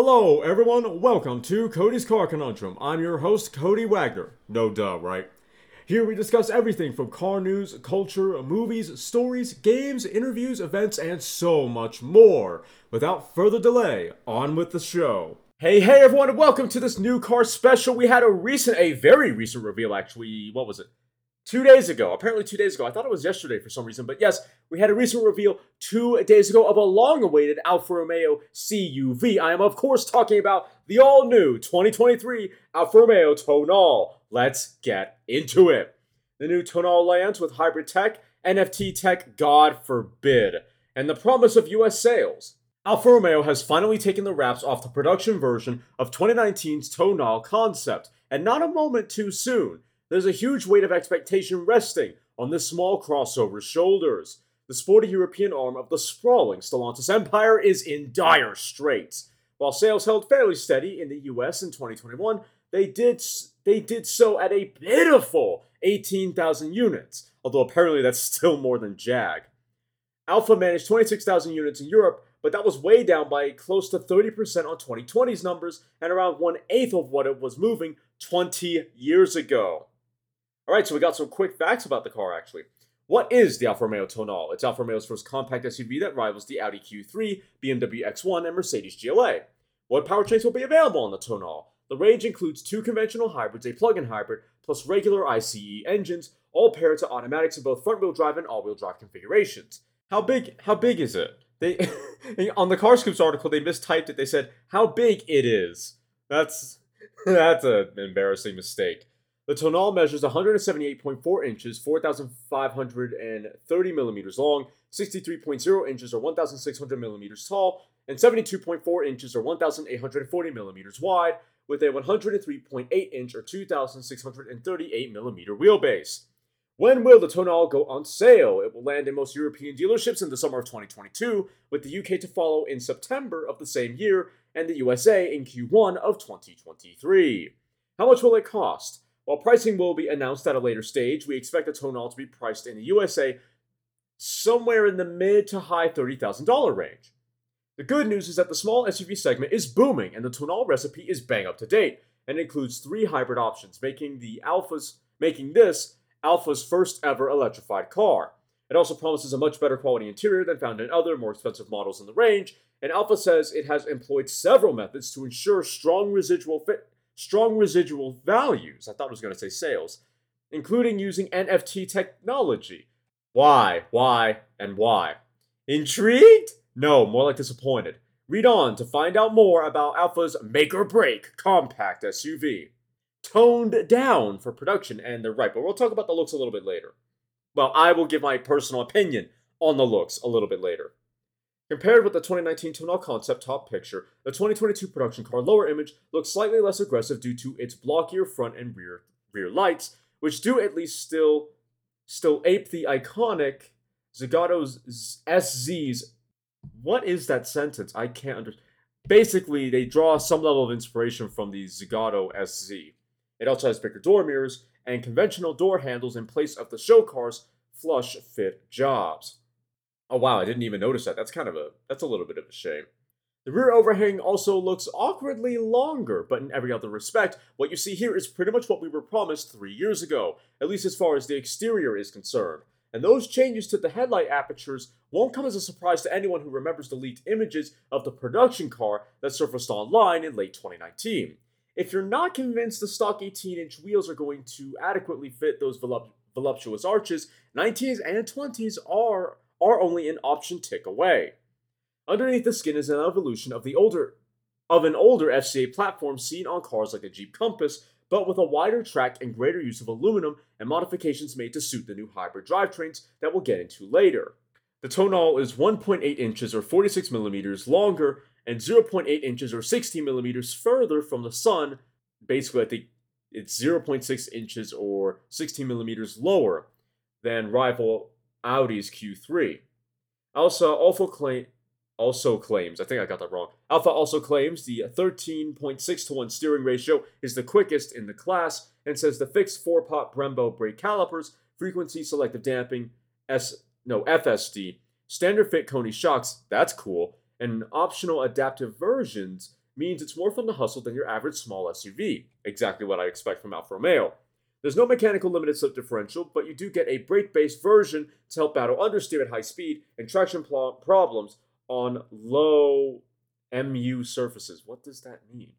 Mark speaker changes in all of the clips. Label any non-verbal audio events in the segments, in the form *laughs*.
Speaker 1: Hello, everyone. Welcome to Cody's Car Conundrum. I'm your host, Cody Wagner. No duh, right? Here we discuss everything from car news, culture, movies, stories, games, interviews, events, and so much more. Without further delay, on with the show. Hey, hey, everyone, welcome to this new car special. We had a recent, a very recent reveal, actually. What was it? Two days ago. Apparently, two days ago. I thought it was yesterday for some reason, but yes, we had a recent reveal two days ago of a long awaited Alfa Romeo CUV. I am, of course, talking about the all new 2023 Alfa Romeo Tonale. Let's get into it. The new Tonale lands with hybrid tech, NFT tech, God forbid, and the promise of US sales. Alfa Romeo has finally taken the wraps off the production version of 2019's Tonale concept, and not a moment too soon. There's a huge weight of expectation resting on this small crossover's shoulders. The sporty European arm of the sprawling Stellantis empire is in dire straits. While sales held fairly steady in the US in 2021, they did they did so at a pitiful 18,000 units, although apparently that's still more than Jag. Alfa managed 26,000 units in Europe, but that was way down by close to 30% on 2020's numbers and around one eighth of what it was moving 20 years ago. All right, so we got some quick facts about the car actually. What is the Alfa Romeo Tonale? It's Alfa Romeo's first compact SUV that rivals the Audi Q3, BMW X1, and Mercedes GLA. What powertrains will be available on the Tonale? The range includes two conventional hybrids, a plug-in hybrid, plus regular ICE engines, all paired to automatics in both front-wheel drive and all-wheel drive configurations. How big? How big is it? They *laughs* on the Car Scoops article they mistyped it. They said how big it is. That's *laughs* that's an embarrassing mistake. The Tonale measures 178.4 inches, 4,530 millimeters long, 63.0 inches or 1,600 millimeters tall, and 72.4 inches or 1,840 millimeters wide, with a 103.8 inch or 2,638 millimeter wheelbase. When will the Tonale go on sale? It will land in most European dealerships in the summer of 2022, with the UK to follow in September of the same year, and the USA in Q1 of 2023. How much will it cost? While pricing will be announced at a later stage, we expect the Tonale to be priced in the USA somewhere in the mid to high $30,000 range. The good news is that the small SUV segment is booming and the Tonale recipe is bang up to date and includes three hybrid options, making the Alfa's making this Alfa's first ever electrified car. It also promises a much better quality interior than found in other more expensive models in the range, and Alfa says it has employed several methods to ensure strong residual fit strong residual values. I thought it was going to say sales, including using NFT technology. Why, why, and why? Intrigued? No, more like disappointed. Read on to find out more about Alfa's make or break compact SUV. Toned down for production, and they're right, but we'll talk about the looks a little bit later. Well, I will give my personal opinion on the looks a little bit later. Compared with the 2019 Tonale concept top picture, the 2022 production car lower image looks slightly less aggressive due to its blockier front and rear rear lights, which do at least still still ape the iconic Zagato SZ's. What is that sentence? I can't understand. Basically, they draw some level of inspiration from the Zagato SZ. It also has bigger door mirrors and conventional door handles in place of the show car's flush fit jobs. Oh wow, I didn't even notice that. That's kind of a that's a little bit of a shame. The rear overhang also looks awkwardly longer, but in every other respect, what you see here is pretty much what we were promised three years ago, at least as far as the exterior is concerned. And those changes to the headlight apertures won't come as a surprise to anyone who remembers the leaked images of the production car that surfaced online in late 2019. If you're not convinced the stock 18 inch wheels are going to adequately fit those voluptuous arches, 19s and 20s are are only an option tick away. Underneath the skin is an evolution of the older of an older FCA platform seen on cars like the Jeep Compass, but with a wider track and greater use of aluminum and modifications made to suit the new hybrid drivetrains that we'll get into later. The Tonale is 1.8 inches or 46 millimeters longer and 0.8 inches or 16 millimeters further from the sun. Basically, I think it's 0.6 inches or 16 millimeters lower than rival Audi's Q3. Alfa also claim also claims, I think I got that wrong. Alfa also claims the 13.6 to 1 steering ratio is the quickest in the class and says the fixed four-pot Brembo brake calipers, frequency selective damping, S no FSD, standard fit Koni shocks, that's cool, and optional adaptive versions means it's more fun to hustle than your average small SUV, exactly what I expect from Alfa Romeo. There's no mechanical limited slip differential, but you do get a brake based version to help battle understeer at high speed and traction pl- problems on low MU surfaces. What does that mean?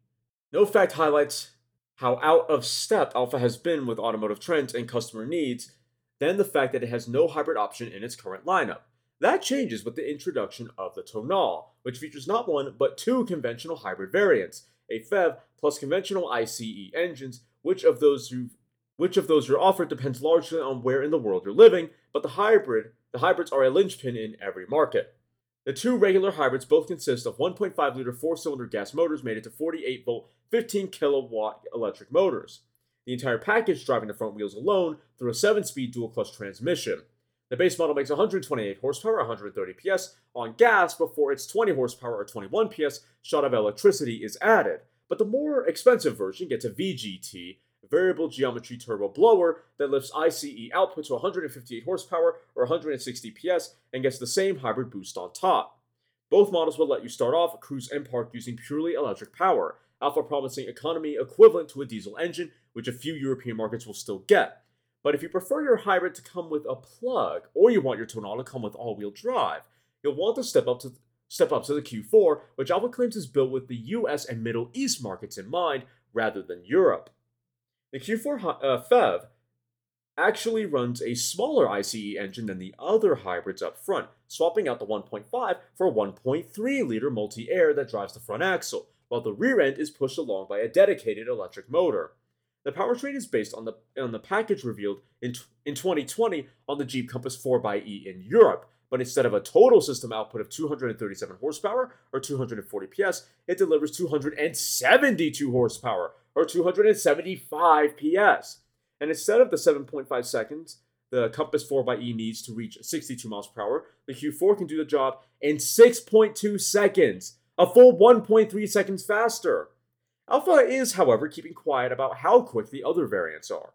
Speaker 1: No fact highlights how out of step Alfa has been with automotive trends and customer needs, than the fact that it has no hybrid option in its current lineup. That changes with the introduction of the Tonale, which features not one but two conventional hybrid variants, a PHEV plus conventional ICE engines. Which of those you which of those you're offered depends largely on where in the world you're living, but the hybrid the hybrids are a linchpin in every market. The two regular hybrids both consist of 1.5 liter four cylinder gas motors mated to 48 volt, 15 kilowatt electric motors. The entire package driving the front wheels alone through a 7 speed dual clutch transmission. The base model makes 128 horsepower, 130 PS on gas before its 20 horsepower or 21 PS shot of electricity is added. But the more expensive version gets a VGT, variable geometry turbo blower that lifts ICE output to 158 horsepower or 160 PS and gets the same hybrid boost on top. Both models will let you start off, cruise, and park using purely electric power, Alfa promising economy equivalent to a diesel engine, which a few European markets will still get. But if you prefer your hybrid to come with a plug, or you want your Tonale to come with all-wheel drive, you'll want to step up to step up to the Q4, which Alfa claims is built with the US and Middle East markets in mind rather than Europe. The Q4 uh, PHEV actually runs a smaller ICE engine than the other hybrids up front, swapping out the 1.5 for a 1.3 liter multi air that drives the front axle, while the rear end is pushed along by a dedicated electric motor. The powertrain is based on the on the package revealed in, in 2020 on the Jeep Compass 4xe in Europe, but instead of a total system output of 237 horsepower or 240 PS, it delivers 272 horsepower or 275 PS. And instead of the 7.5 seconds the Compass 4xe needs to reach 62 miles per hour, the Q4 can do the job in 6.2 seconds a full 1.3 seconds faster. Alfa is, however, keeping quiet about how quick the other variants are.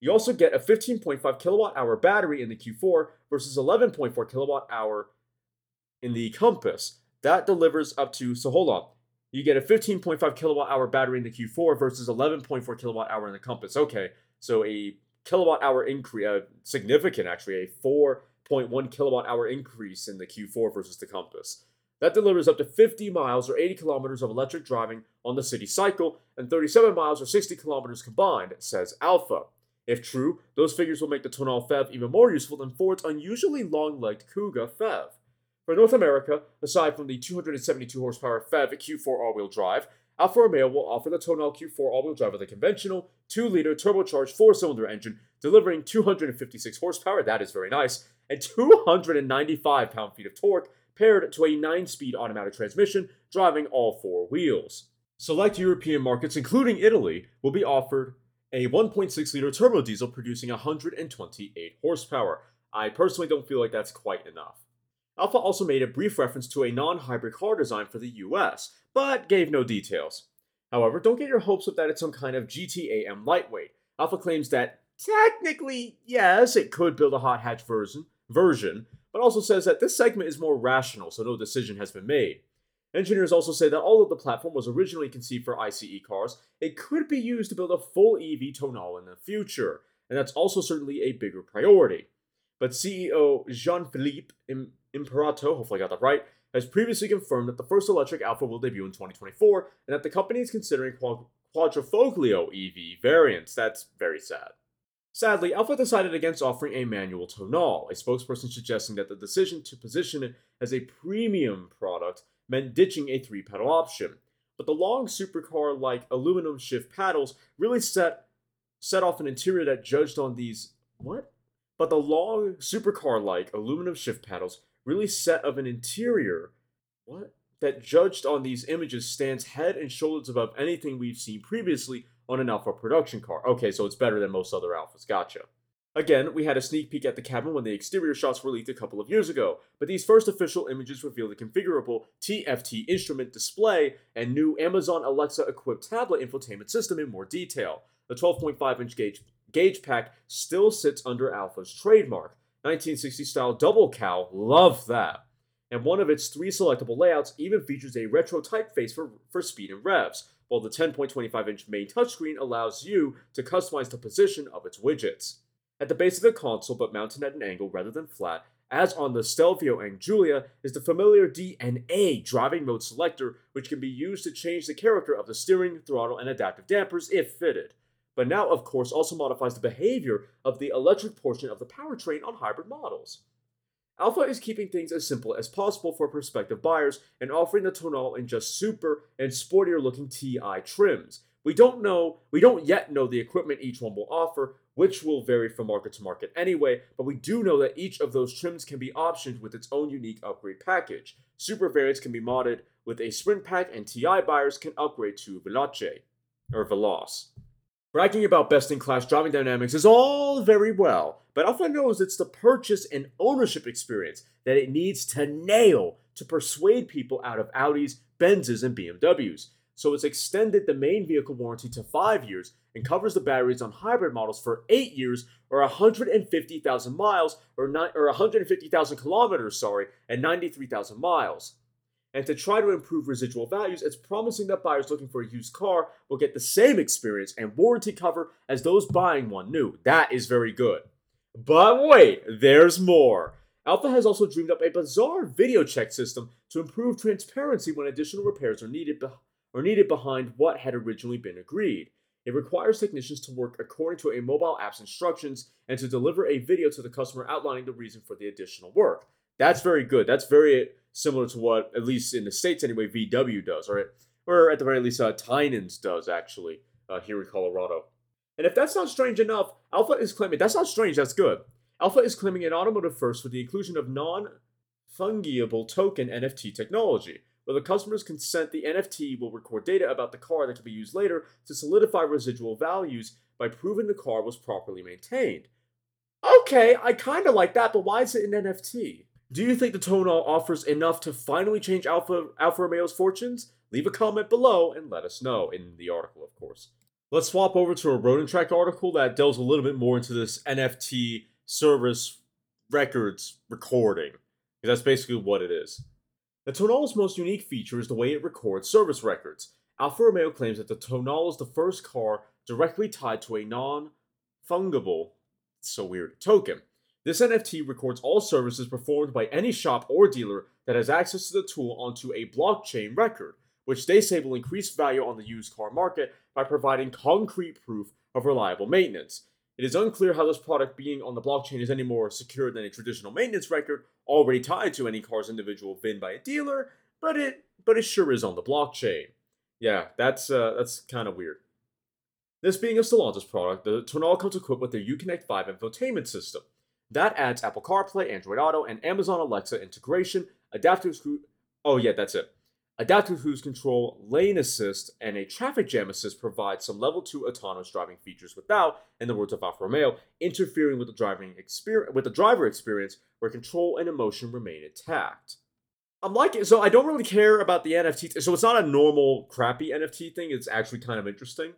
Speaker 1: You also get a 15.5 kilowatt hour battery in the Q4 versus 11.4 kilowatt hour in the Compass. That delivers up to, so hold on. You get a 15.5 kilowatt hour battery in the Q4 versus 11.4 kilowatt hour in the Compass. Okay, so a kilowatt hour increase, uh, significant actually, a 4.1 kilowatt hour increase in the Q4 versus the Compass. That delivers up to 50 miles or 80 kilometers of electric driving on the city cycle and 37 miles or 60 kilometers combined, says Alfa. If true, those figures will make the Tonale FEV even more useful than Ford's unusually long-legged Kuga PHEV. For North America, aside from the 272 horsepower PHEV Q4 all-wheel drive, Alfa Romeo will offer the Tonale Q4 all-wheel drive with a conventional 2-liter turbocharged 4-cylinder engine, delivering 256 horsepower, that is very nice, and 295 pound-feet of torque, paired to a 9 speed automatic transmission driving all four wheels. Select European markets, including Italy, will be offered a 1.6 liter turbo diesel producing 128 horsepower. I personally don't feel like that's quite enough. Alfa also made a brief reference to a non hybrid car design for the US, but gave no details. However, don't get your hopes up that it's some kind of GTAM lightweight. Alfa claims that technically, yes, it could build a hot hatch version, version, but also says that this segment is more rational, so no decision has been made. Engineers also say that although the platform was originally conceived for ICE cars, it could be used to build a full EV Tonale in the future, and that's also certainly a bigger priority. But CEO Jean Philippe Imperato, hopefully I got that right, has previously confirmed that the first electric Alfa will debut in 2024, and that the company is considering quadrifoglio EV variants. That's very sad. Sadly, Alfa decided against offering a manual Tonale, a spokesperson suggesting that the decision to position it as a premium product meant ditching a three pedal option. But the long supercar like aluminum shift paddles really set set off an interior that judged on these what? But the long supercar like aluminum shift paddles really set of an interior what? That judged on these images stands head and shoulders above anything we've seen previously on an Alfa production car. Okay, so it's better than most other Alfas. Gotcha. Again, we had a sneak peek at the cabin when the exterior shots were leaked a couple of years ago, but these first official images reveal the configurable TFT instrument display and new Amazon Alexa equipped tablet infotainment system in more detail. The 12.5 inch gauge, gauge pack still sits under Alfa's trademark. 1960 style double cowl, love that. and one of its three selectable layouts even features a retro typeface for, for speed and revs, while the 10.25 inch main touchscreen allows you to customize the position of its widgets. At the base of the console, but mounted at an angle rather than flat, as on the Stelvio and Giulia, is the familiar DNA driving mode selector, which can be used to change the character of the steering, throttle, and adaptive dampers if fitted. But now, of course, also modifies the behavior of the electric portion of the powertrain on hybrid models. Alfa is keeping things as simple as possible for prospective buyers and offering the Tonale in just super and sportier looking TI trims. We don't know, we don't yet know the equipment each one will offer, which will vary from market to market anyway, but we do know that each of those trims can be optioned with its own unique upgrade package. Super variants can be modded with a sprint pack, and TI buyers can upgrade to Veloce, or Veloz. Bragging about best in class driving dynamics is all very well, but Alfa knows it's the purchase and ownership experience that it needs to nail to persuade people out of Audis, Benzes, and BMWs so it's extended the main vehicle warranty to 5 years and covers the batteries on hybrid models for 8 years or 150,000 miles or, ni- or 150,000 kilometers, sorry, and 93,000 miles. And to try to improve residual values, it's promising that buyers looking for a used car will get the same experience and warranty cover as those buying one new. That is very good. But wait, there's more. Alfa has also dreamed up a bizarre video check system to improve transparency when additional repairs are needed or needed behind what had originally been agreed. It requires technicians to work according to a mobile app's instructions and to deliver a video to the customer outlining the reason for the additional work. That's very good. That's very similar to what, at least in the States anyway, VW does, or, or at the very least, uh, Tynan's does actually uh, here in Colorado. And if that's not strange enough, Alfa is claiming that's not strange, that's good. Alfa is claiming an automotive first with the inclusion of non fungible token NFT technology. With the customer's consent, the NFT will record data about the car that can be used later to solidify residual values by proving the car was properly maintained. Okay, I kinda like that, but why is it an NFT? Do you think the Tonale offers enough to finally change Alfa Romeo's fortunes? Leave a comment below and let us know in the article, of course. Let's swap over to a Road and Track article that delves a little bit more into this NFT service records recording. Because that's basically what it is. The Tonale's most unique feature is the way it records service records. Alfa Romeo claims that the Tonale is the first car directly tied to a non-fungible, so weird, token. This NFT records all services performed by any shop or dealer that has access to the tool onto a blockchain record, which they say will increase value on the used car market by providing concrete proof of reliable maintenance. It is unclear how this product being on the blockchain is any more secure than a traditional maintenance record already tied to any car's individual VIN by a dealer, but it but it sure is on the blockchain. Yeah, that's uh, that's kind of weird. This being a Stellantis product, the Tonale comes equipped with their Uconnect 5 infotainment system. That adds Apple CarPlay, Android Auto, and Amazon Alexa integration, adaptive screw. Oh yeah, that's it. Adaptive Cruise Control, Lane Assist, and a Traffic Jam Assist provide some level 2 autonomous driving features without, in the words of Alfa Romeo, interfering with the driving experience with the driver experience where control and emotion remain intact. I'm liking so I don't really care about the NFT. So it's not a normal crappy NFT thing. It's actually kind of interesting.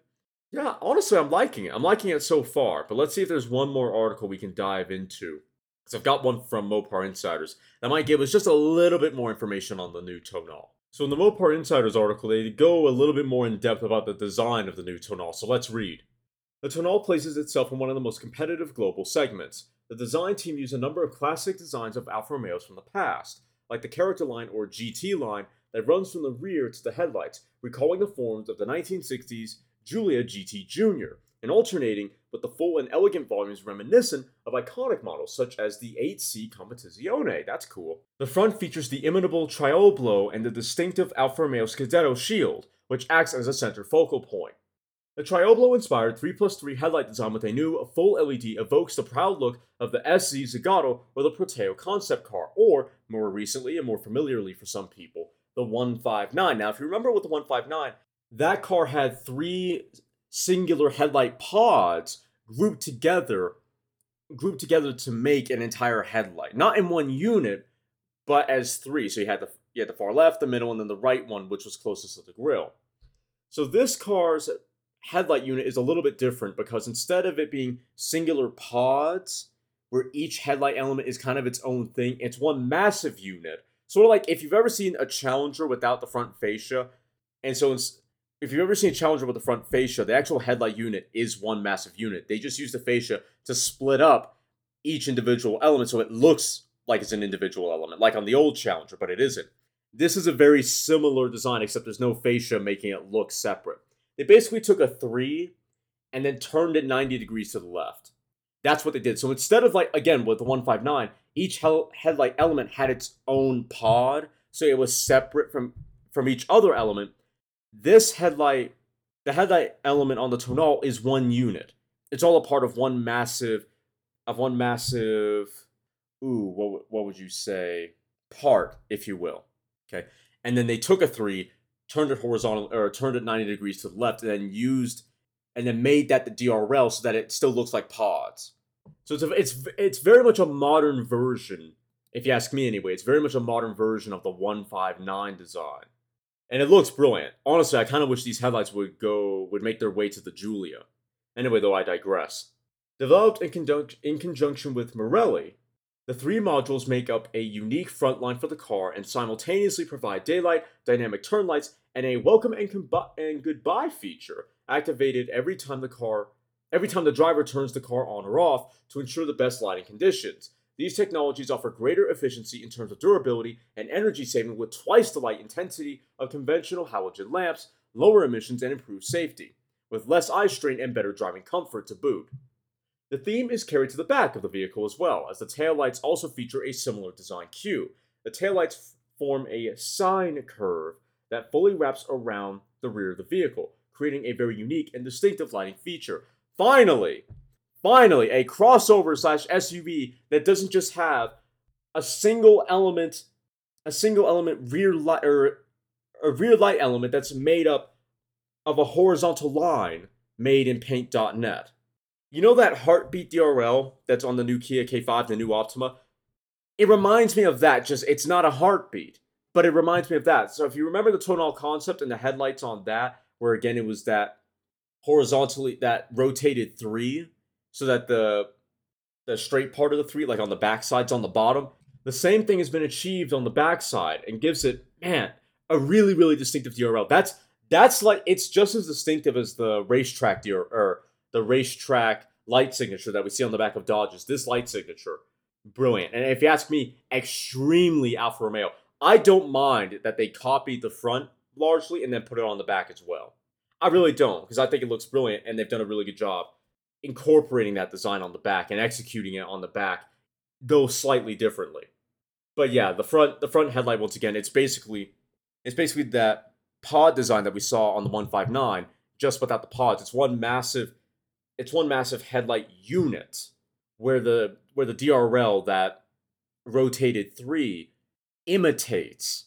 Speaker 1: Yeah, honestly, I'm liking it. I'm liking it so far. But let's see if there's one more article we can dive into. Because I've got one from Mopar Insiders that might give us just a little bit more information on the new Tonale. So in the Mopar Insiders article, they go a little bit more in depth about the design of the new Tonale, so let's read. The Tonale places itself in one of the most competitive global segments. The design team used a number of classic designs of Alfa Romeos from the past, like the character line or GT line that runs from the rear to the headlights, recalling the forms of the 1960s Giulia GT Jr., and alternating with the full and elegant volumes reminiscent of iconic models such as the 8C Competizione. That's cool. The front features the imitable Trilobo and the distinctive Alfa Romeo Scudetto shield, which acts as a center focal point. The Trilobo inspired 3 plus 3 headlight design with a new full LED evokes the proud look of the SZ Zagato or the Proteo concept car, or, more recently and more familiarly for some people, the 159. Now, if you remember with the 159, that car had three singular headlight pods grouped together grouped together to make an entire headlight. Not in one unit but as three. So you had the you had the far left the middle and then the right one which was closest to the grill. So this car's headlight unit is a little bit different because instead of it being singular pods where each headlight element is kind of its own thing it's one massive unit. Sort of like if you've ever seen a Challenger without the front fascia, and so if you've ever seen a Challenger with the front fascia, the actual headlight unit is one massive unit. They just use the fascia to split up each individual element so it looks like it's an individual element, like on the old Challenger, but it isn't. This is a very similar design, except there's no fascia making it look separate. They basically took a 3 and then turned it 90 degrees to the left. That's what they did. So instead of like, again, with the 159, each headlight element had its own pod, so it was separate from, from each other element. This headlight, the headlight element on the Tonale is one unit. It's all a part of one massive, of one massive, ooh, what, what would you say? Part, if you will. Okay. And then they took a three, turned it horizontal or turned it 90 degrees to the left, and then used and then made that the DRL so that it still looks like pods. So it's a, it's it's very much a modern version, if you ask me anyway. It's very much a modern version of the 159 design. And it looks brilliant. Honestly, I kind of wish these headlights would go would make their way to the Giulia. Anyway, though I digress. Developed in, conjunc- in conjunction with Marelli, the three modules make up a unique front line for the car and simultaneously provide daylight, dynamic turn lights, and a welcome and, com- and goodbye feature activated every time the car every time the driver turns the car on or off to ensure the best lighting conditions. These technologies offer greater efficiency in terms of durability and energy saving with twice the light intensity of conventional halogen lamps, lower emissions, and improved safety, with less eye strain and better driving comfort to boot. The theme is carried to the back of the vehicle as well, as the taillights also feature a similar design cue. The taillights form a sine curve that fully wraps around the rear of the vehicle, creating a very unique and distinctive lighting feature. Finally, finally, a crossover slash SUV that doesn't just have a single element, a single element rear light or a rear light element that's made up of a horizontal line made in paint.net. You know that heartbeat DRL that's on the new Kia K5, the new Optima? It reminds me of that, just it's not a heartbeat, but it reminds me of that. So if you remember the Tonale concept and the headlights on that, where again it was that horizontally that rotated three, so that the the straight part of the three, like on the back side's on the bottom. The same thing has been achieved on the backside and gives it, man, a really, really distinctive DRL. That's that's like it's just as distinctive as the racetrack DRL or the racetrack light signature that we see on the back of Dodges. This light signature, brilliant. And if you ask me, extremely Alfa Romeo. I don't mind that they copied the front largely and then put it on the back as well. I really don't because I think it looks brilliant and they've done a really good job incorporating that design on the back and executing it on the back, though slightly differently. But yeah, the front the front headlight once again, it's basically it's basically that pod design that we saw on the 159, just without the pods. It's one massive it's one massive headlight unit where the where the DRL that rotated three imitates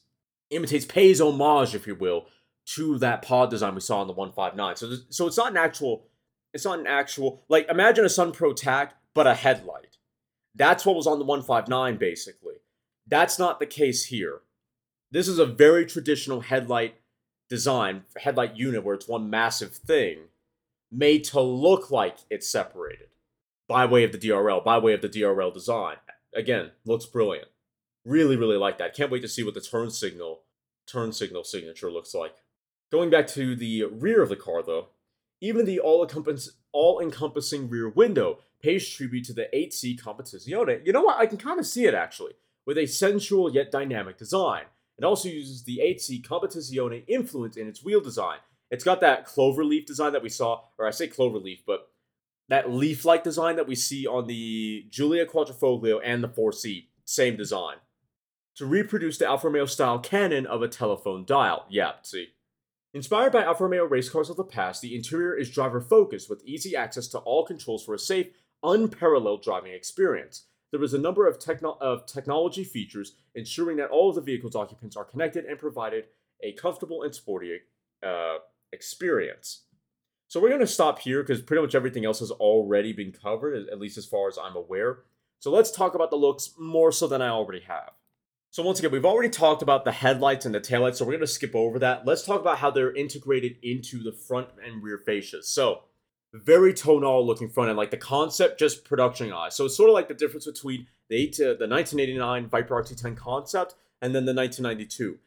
Speaker 1: imitates pays homage, if you will, to that pod design we saw on the 159. So so it's not an actual it's not an actual like imagine a Sun Pro Tac but a headlight. That's what was on the 159 basically. That's not the case here. This is a very traditional headlight design, headlight unit where it's one massive thing made to look like it's separated by way of the DRL, by way of the DRL design. Again, looks brilliant. Really, really like that. Can't wait to see what the turn signal, turn signal signature looks like. Going back to the rear of the car, though, even the all-encompassing rear window pays tribute to the 8C Competizione. You know what? I can kind of see it actually, with a sensual yet dynamic design. It also uses the 8C Competizione influence in its wheel design, it's got that clover leaf design that we saw, or I say clover leaf, but that leaf-like design that we see on the Giulia Quadrifoglio and the 4C. Same design. To reproduce the Alfa Romeo style canon of a telephone dial. Yeah, see. Inspired by Alfa Romeo race cars of the past, the interior is driver focused with easy access to all controls for a safe, unparalleled driving experience. There is a number of, techno- of technology features ensuring that all of the vehicle's occupants are connected and provided a comfortable and sporty uh, experience. So we're going to stop here because pretty much everything else has already been covered, at least as far as I'm aware. So let's talk about the looks more so than I already have. So once again, we've already talked about the headlights and the taillights, so we're going to skip over that. Let's talk about how they're integrated into the front and rear fascias. So very Tonale looking front end, like the concept, just production eyes. So it's sort of like the difference between the, eight, uh, the 1989 Viper RT10 concept and then the 1992.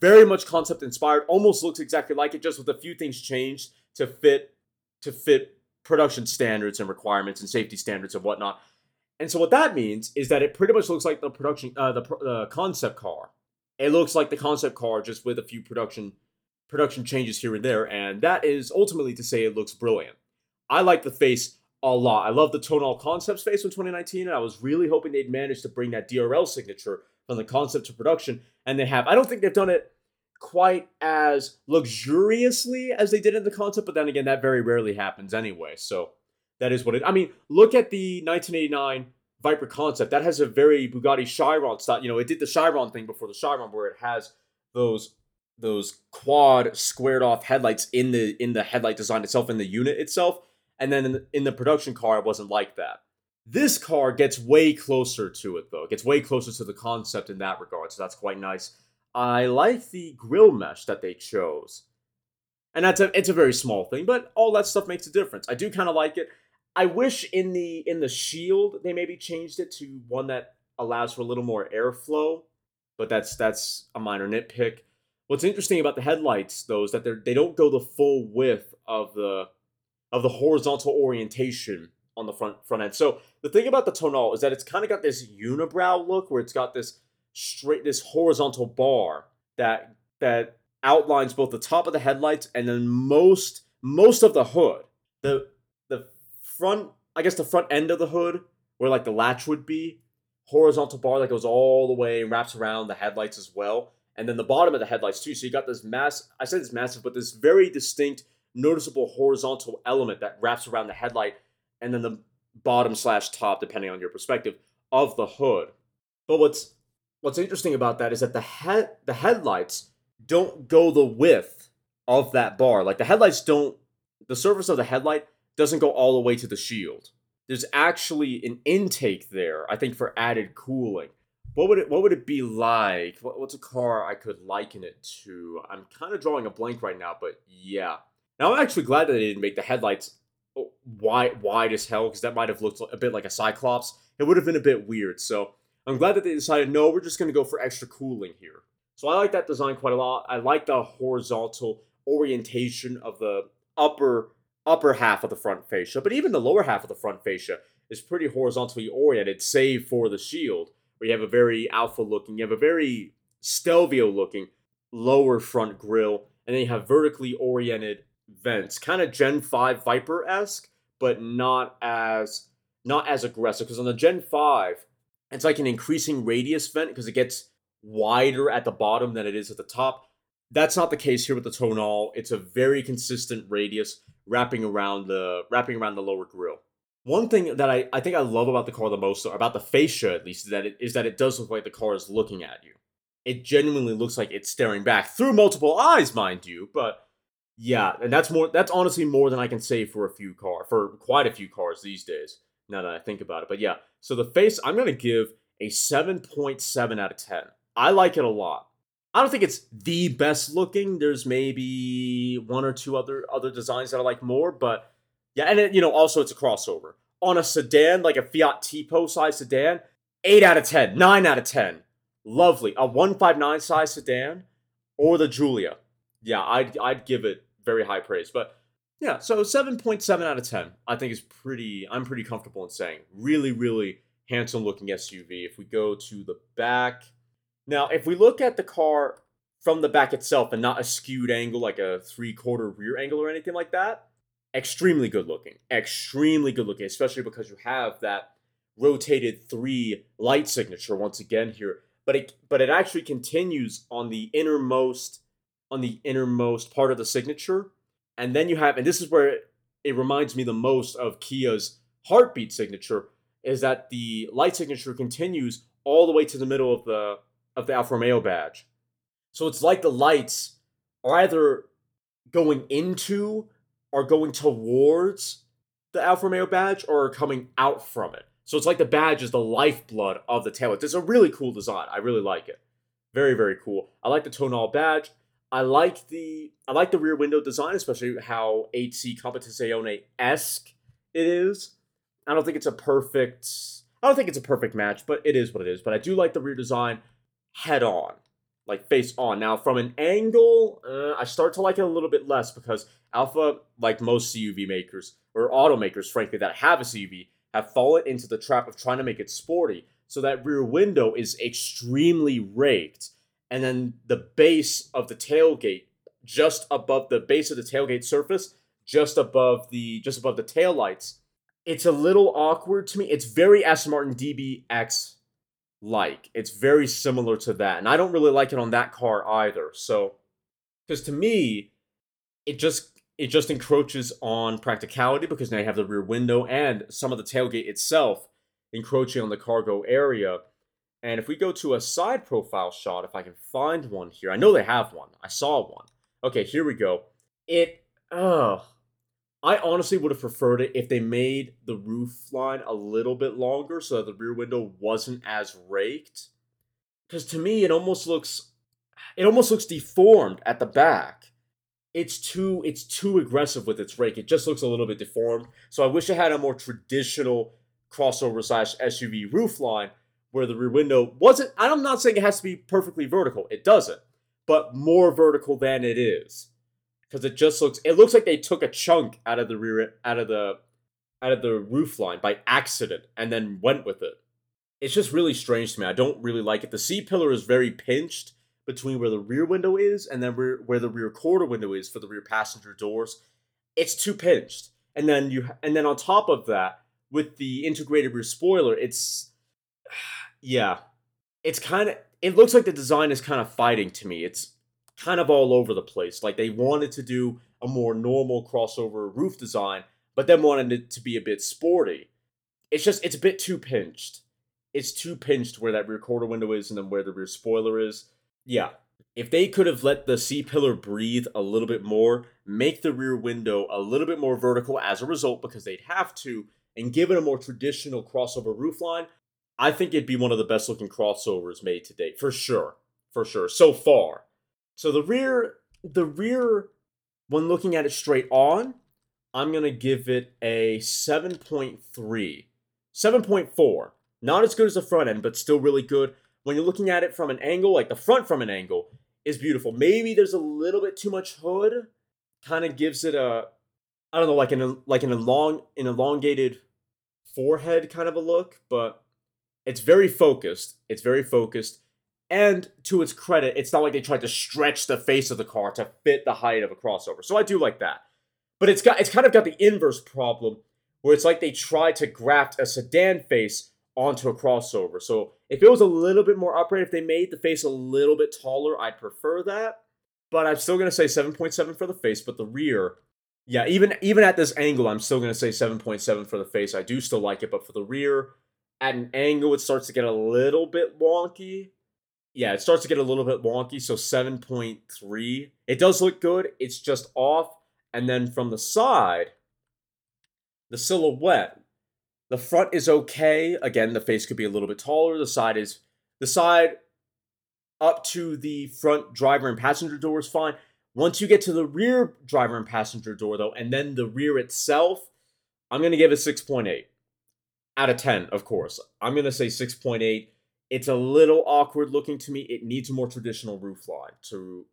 Speaker 1: Very much concept inspired, almost looks exactly like it, just with a few things changed to fit to fit production standards and requirements and safety standards and whatnot. And so what that means is that it pretty much looks like the production, uh, the the concept car. It looks like the concept car just with a few production production changes here and there, and that is ultimately to say it looks brilliant. I like the face a lot. I love the Tonale Concepts face from 2019, and I was really hoping they'd manage to bring that DRL signature from the concept to production, and they have. I don't think they've done it quite as luxuriously as they did in the concept, but then again, that very rarely happens anyway. So that is what it. I mean, look at the 1989 Viper concept. That has a very Bugatti Chiron style. You know, it did the Chiron thing before the Chiron, where it has those those quad squared off headlights in the in the headlight design itself in the unit itself and then in the, in the production car it wasn't like that this car gets way closer to it though it gets way closer to the concept in that regard so that's quite nice i like the grill mesh that they chose and that's a it's a very small thing but all that stuff makes a difference i do kind of like it i wish in the in the shield they maybe changed it to one that allows for a little more airflow but that's that's a minor nitpick What's interesting about the headlights, though, is that they they don't go the full width of the of the horizontal orientation on the front front end. So the thing about the Tonale is that it's kind of got this unibrow look where it's got this straight this horizontal bar that that outlines both the top of the headlights and then most most of the hood. The the front I guess the front end of the hood where like the latch would be horizontal bar that goes all the way and wraps around the headlights as well and then the bottom of the headlights too. So you got this mass. I said it's massive, but this very distinct, noticeable horizontal element that wraps around the headlight, and then the bottom slash top, depending on your perspective, of the hood. But what's what's interesting about that is that the head the headlights don't go the width of that bar. Like the headlights don't. The surface of the headlight doesn't go all the way to the shield. There's actually an intake there, I think, for added cooling what would it what would it be like? What, what's a car I could liken it to? I'm kind of drawing a blank right now, but yeah. Now I'm actually glad that they didn't make the headlights oh, wide wide as hell because that might have looked a bit like a Cyclops. It would have been a bit weird. So I'm glad that they decided no, we're just going to go for extra cooling here. So I like that design quite a lot. I like the horizontal orientation of the upper upper half of the front fascia, but even the lower half of the front fascia is pretty horizontally oriented, save for the shield where you have a very Alfa looking, you have a very Stelvio looking lower front grille, and then you have vertically oriented vents, kind of Gen 5 Viper esque, but not as not as aggressive. Because on the Gen 5, it's like an increasing radius vent because it gets wider at the bottom than it is at the top. That's not the case here with the Tonale. It's a very consistent radius wrapping around the wrapping around the lower grille. One thing that I, I think I love about the car the most, or about the fascia at least, is that it is that it does look like the car is looking at you. It genuinely looks like it's staring back through multiple eyes, mind you. But yeah, and that's more. That's honestly more than I can say for a few car for quite a few cars these days. Now that I think about it, but yeah. So the face, I'm gonna give a seven point seven out of ten. I like it a lot. I don't think it's the best looking. There's maybe one or two other other designs that I like more, but yeah, and it, you know, also it's a crossover. On a sedan, like a Fiat Tipo size sedan, 8 out of 10, 9 out of 10. Lovely. A 159 size sedan or the Giulia, Yeah, I'd, I'd give it very high praise. But yeah, so 7.7 out of 10, I think is pretty, I'm pretty comfortable in saying. Really, really handsome looking SUV. If we go to the back. Now, if we look at the car from the back itself and not a skewed angle like a three quarter rear angle or anything like that, extremely good looking, extremely good looking, especially because you have that rotated three light signature once again here. But it but it actually continues on the innermost on the innermost part of the signature, and then you have and this is where it, it reminds me the most of Kia's heartbeat signature is that the light signature continues all the way to the middle of the of the Alfa Romeo badge. So it's like the lights are either going into are going towards the Alfa Romeo badge or are coming out from it. So it's like the badge is the lifeblood of the taillights. It's a really cool design. I really like it. Very, very cool. I like the Tonale badge. I like the I like the rear window design, especially how 8C Competizione esque it is. I don't think it's a perfect I don't think it's a perfect match, but it is what it is. But I do like the rear design. Head on, like face on. Now, from an angle, uh, I start to like it a little bit less because Alfa, like most CUV makers or automakers, frankly, that have a CUV, have fallen into the trap of trying to make it sporty. So that rear window is extremely raked, and then the base of the tailgate, just above the base of the tailgate surface, just above the just above the tail lights, it's a little awkward to me. It's very Aston Martin DBX like. It's very similar to that. And I don't really like it on that car either. So because to me, it just it just encroaches on practicality because now you have the rear window and some of the tailgate itself encroaching on the cargo area. And if we go to a side profile shot, if I can find one here, I know they have one. I saw one. Okay, here we go. It, oh, I honestly would have preferred it if they made the roof line a little bit longer so that the rear window wasn't as raked. Because to me, it almost looks, it almost looks deformed at the back. It's too, it's too aggressive with its rake. It just looks a little bit deformed. So I wish it had a more traditional crossover slash SUV roof line where the rear window wasn't. I'm not saying it has to be perfectly vertical. It doesn't, but more vertical than it is because it just looks it looks like they took a chunk out of the rear out of the out of the roof line by accident and then went with it. It's just really strange to me. I don't really like it. The C pillar is very pinched between where the rear window is and then where, where the rear quarter window is for the rear passenger doors. It's too pinched. And then you and then on top of that, with the integrated rear spoiler, it's *sighs* yeah. It's kind of it looks like the design is kind of fighting to me. It's kind of all over the place. Like they wanted to do a more normal crossover roof design, but then wanted it to be a bit sporty. It's just it's a bit too pinched. It's too pinched where that rear quarter window is and then where the rear spoiler is. Yeah. If they could have let the C pillar breathe a little bit more, make the rear window a little bit more vertical as a result, because they'd have to, and give it a more traditional crossover roof line, I think it'd be one of the best looking crossovers made to date, for sure. For sure. So far. So the rear, the rear, when looking at it straight on, I'm gonna give it a 7.3, 7.4. Not as good as the front end, but still really good. When you're looking at it from an angle, like the front from an angle, is beautiful. Maybe there's a little bit too much hood, kind of gives it a, I don't know, like an like an long, an elongated forehead kind of a look, but it's very focused. It's very focused. And to its credit, it's not like they tried to stretch the face of the car to fit the height of a crossover. So I do like that. But it's got it's kind of got the inverse problem where it's like they tried to graft a sedan face onto a crossover. So if it was a little bit more upright, if they made the face a little bit taller, I'd prefer that. But I'm still gonna say 7.7 for the face, but the rear, yeah, even even at this angle, I'm still gonna say 7.7 for the face. I do still like it, but for the rear, at an angle, it starts to get a little bit wonky yeah, it starts to get a little bit wonky. So 7.3. It does look good. It's just off. And then from the side, the silhouette, the front is okay. Again, the face could be a little bit taller. The side is the side up to the front driver and passenger door is fine. Once you get to the rear driver and passenger door, though, and then the rear itself, I'm going to give it 6.8 out of 10, of course. I'm going to say 6.8 it's a little awkward looking to me. It needs a more traditional roof line to.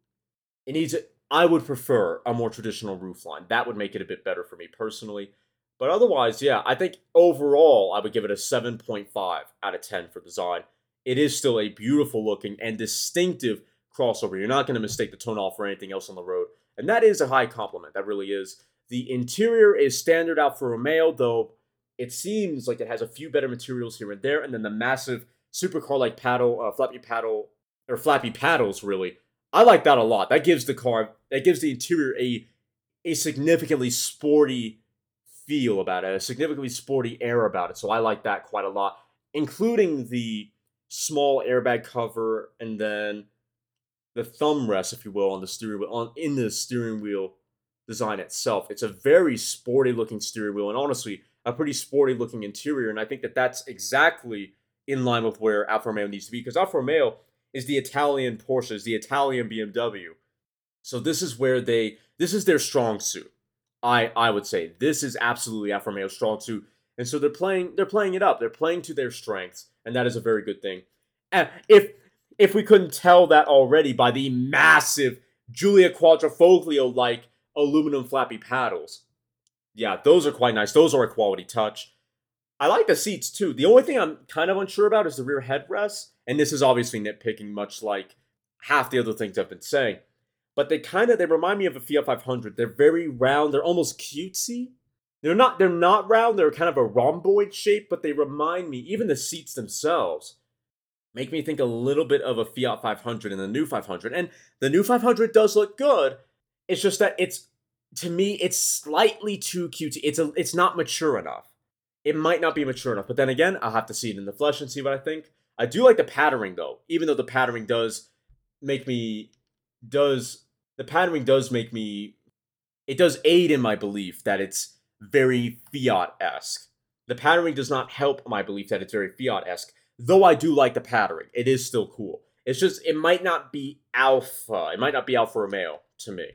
Speaker 1: It needs. A, I would prefer a more traditional roof line. That would make it a bit better for me personally. But otherwise, yeah, I think overall I would give it a 7.5 out of 10 for design. It is still a beautiful looking and distinctive crossover. You're not going to mistake the Tonale for anything else on the road. And that is a high compliment. That really is. The interior is standard Alfa Romeo, though it seems like it has a few better materials here and there. And then the massive supercar like paddle, uh, flappy paddle, or flappy paddles. Really, I like that a lot. That gives the car, that gives the interior a a significantly sporty feel about it, a significantly sporty air about it. So I like that quite a lot, including the small airbag cover and then the thumb rest, if you will, on the steering wheel, on in the steering wheel design itself. It's a very sporty looking steering wheel, and honestly, a pretty sporty looking interior. And I think that that's exactly in line with where Alfa Romeo needs to be because Alfa Romeo is the Italian Porsche, is the Italian BMW. So this is where they this is their strong suit. I I would say this is absolutely Alfa Romeo's strong suit. And so they're playing they're playing it up. They're playing to their strengths, and that is a very good thing. And if if we couldn't tell that already by the massive Giulia Quadrifoglio like aluminum flappy paddles. Yeah, those are quite nice. Those are a quality touch. I like the seats too. The only thing I'm kind of unsure about is the rear headrest, and this is obviously nitpicking, much like half the other things I've been saying. But they kind of they remind me of a Fiat 500. They're very round. They're almost cutesy. They're not they're not round. They're kind of a rhomboid shape, but they remind me. Even the seats themselves make me think a little bit of a Fiat 500 and the new 500. And the new 500 does look good. It's just that it's to me it's slightly too cutesy. It's a it's not mature enough it might not be mature enough. But then again, I'll have to see it in the flesh and see what I think. I do like the patterning though, even though the patterning does make me does the patterning does make me it does aid in my belief that it's very fiat esque. The patterning does not help my belief that it's very fiat esque, though I do like the patterning. It is still cool. It's just it might not be Alfa. It might not be Alfa Romeo to me.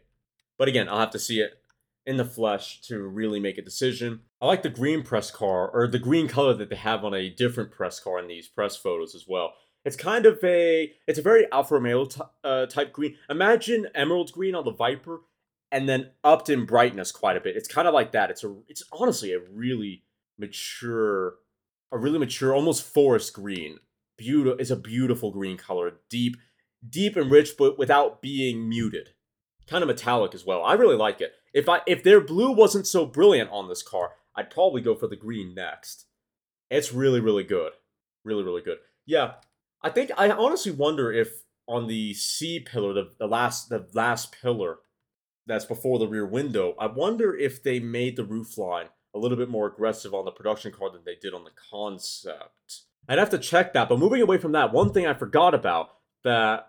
Speaker 1: But again, I'll have to see it in the flesh to really make a decision. I like the green press car, or the green color that they have on a different press car in these press photos as well. It's kind of a, it's a very Alfa Romeo t- uh, type green. Imagine emerald green on the Viper, and then upped in brightness quite a bit. It's kind of like that. It's a, it's honestly a really mature, a really mature, almost forest green. Beautiful. It's a beautiful green color, deep, deep and rich, but without being muted. Kind of metallic as well. I really like it. If I if their blue wasn't so brilliant on this car, I'd probably go for the green next. It's really, really good. Really, really good. Yeah. I think I honestly wonder if on the C pillar, the, the last the last pillar that's before the rear window, I wonder if they made the roof line a little bit more aggressive on the production car than they did on the concept. I'd have to check that, but moving away from that, one thing I forgot about that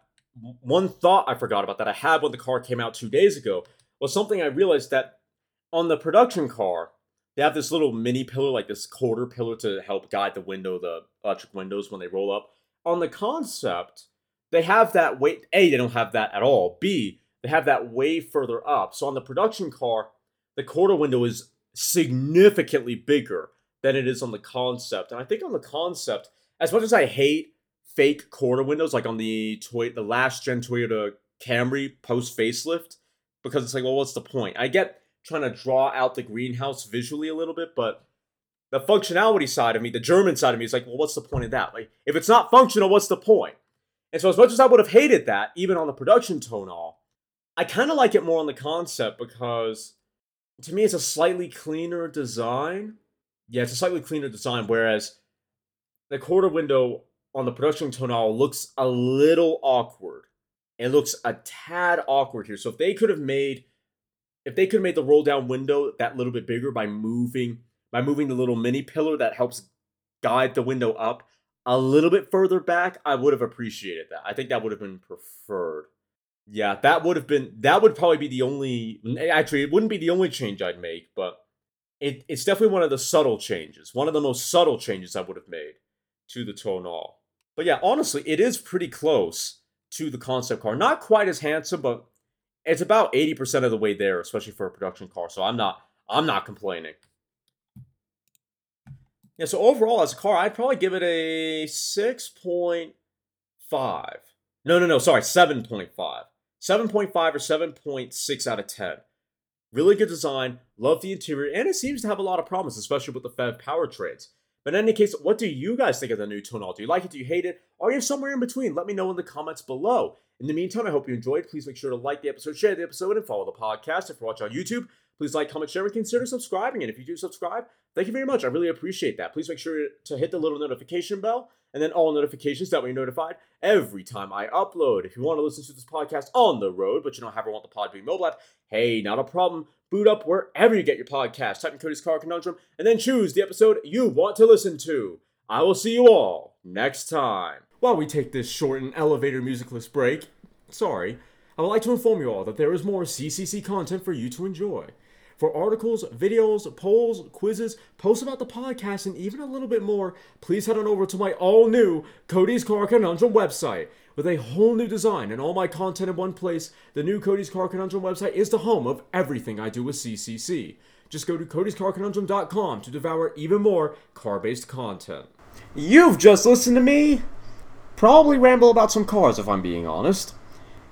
Speaker 1: one thought I forgot about that I had when the car came out two days ago was something I realized that on the production car, they have this little mini pillar, like this quarter pillar to help guide the window, the electric windows when they roll up. On the concept, they have that way. A, they don't have that at all. B, they have that way further up. So on the production car, the quarter window is significantly bigger than it is on the concept. And I think on the concept, as much as I hate fake quarter windows, like on the toy, the last gen Toyota Camry post facelift, because it's like, well, what's the point? I get trying to draw out the greenhouse visually a little bit, but the functionality side of me, the German side of me, is like, well, what's the point of that? Like, if it's not functional, what's the point? And so, as much as I would have hated that, even on the production Tonale, I kind of like it more on the concept because to me, it's a slightly cleaner design. Yeah, it's a slightly cleaner design, whereas the quarter window on the production Tonale looks a little awkward. It looks a tad awkward here. So if they could have made if they could have made the roll down window that little bit bigger by moving by moving the little mini pillar that helps guide the window up a little bit further back, I would have appreciated that. I think that would have been preferred. Yeah, that would have been that would probably be the only actually it wouldn't be the only change I'd make, but it, it's definitely one of the subtle changes. One of the most subtle changes I would have made to the Tonale. But yeah, honestly, it is pretty close to the concept car. Not quite as handsome, but it's about 80% of the way there, especially for a production car. So I'm not I'm not complaining. Yeah, so overall as a car, I'd probably give it a 6.5. No, no, no, sorry, 7.5. 7.5 or 7.6 out of 10. Really good design, love the interior, and it seems to have a lot of promise, especially with the PHEV powertrains. But in any case, what do you guys think of the new Tonale? Do you like it? Do you hate it? Are you somewhere in between? Let me know in the comments below. In the meantime, I hope you enjoyed. Please make sure to like the episode, share the episode, and follow the podcast. If you're watching on YouTube, please like, comment, share, and consider subscribing. And if you do subscribe, thank you very much. I really appreciate that. Please make sure to hit the little notification bell and then all notifications that way you're notified every time I upload. If you want to listen to this podcast on the road, but you don't have ever want the pod Podbean mobile app, hey, not a problem. Boot up wherever you get your podcast. Type in Cody's Car Conundrum and then choose the episode you want to listen to. I will see you all next time. While we take this short and elevator musicless break, sorry, I would like to inform you all that there is more CCC content for you to enjoy. For articles, videos, polls, quizzes, posts about the podcast, and even a little bit more, please head on over to my all new Cody's Car Conundrum website. With a whole new design and all my content in one place, the new Cody's Car Conundrum website is the home of everything I do with CCC. Just go to codyscarconundrum.com to devour even more car based content. You've just listened to me probably ramble about some cars if I'm being honest.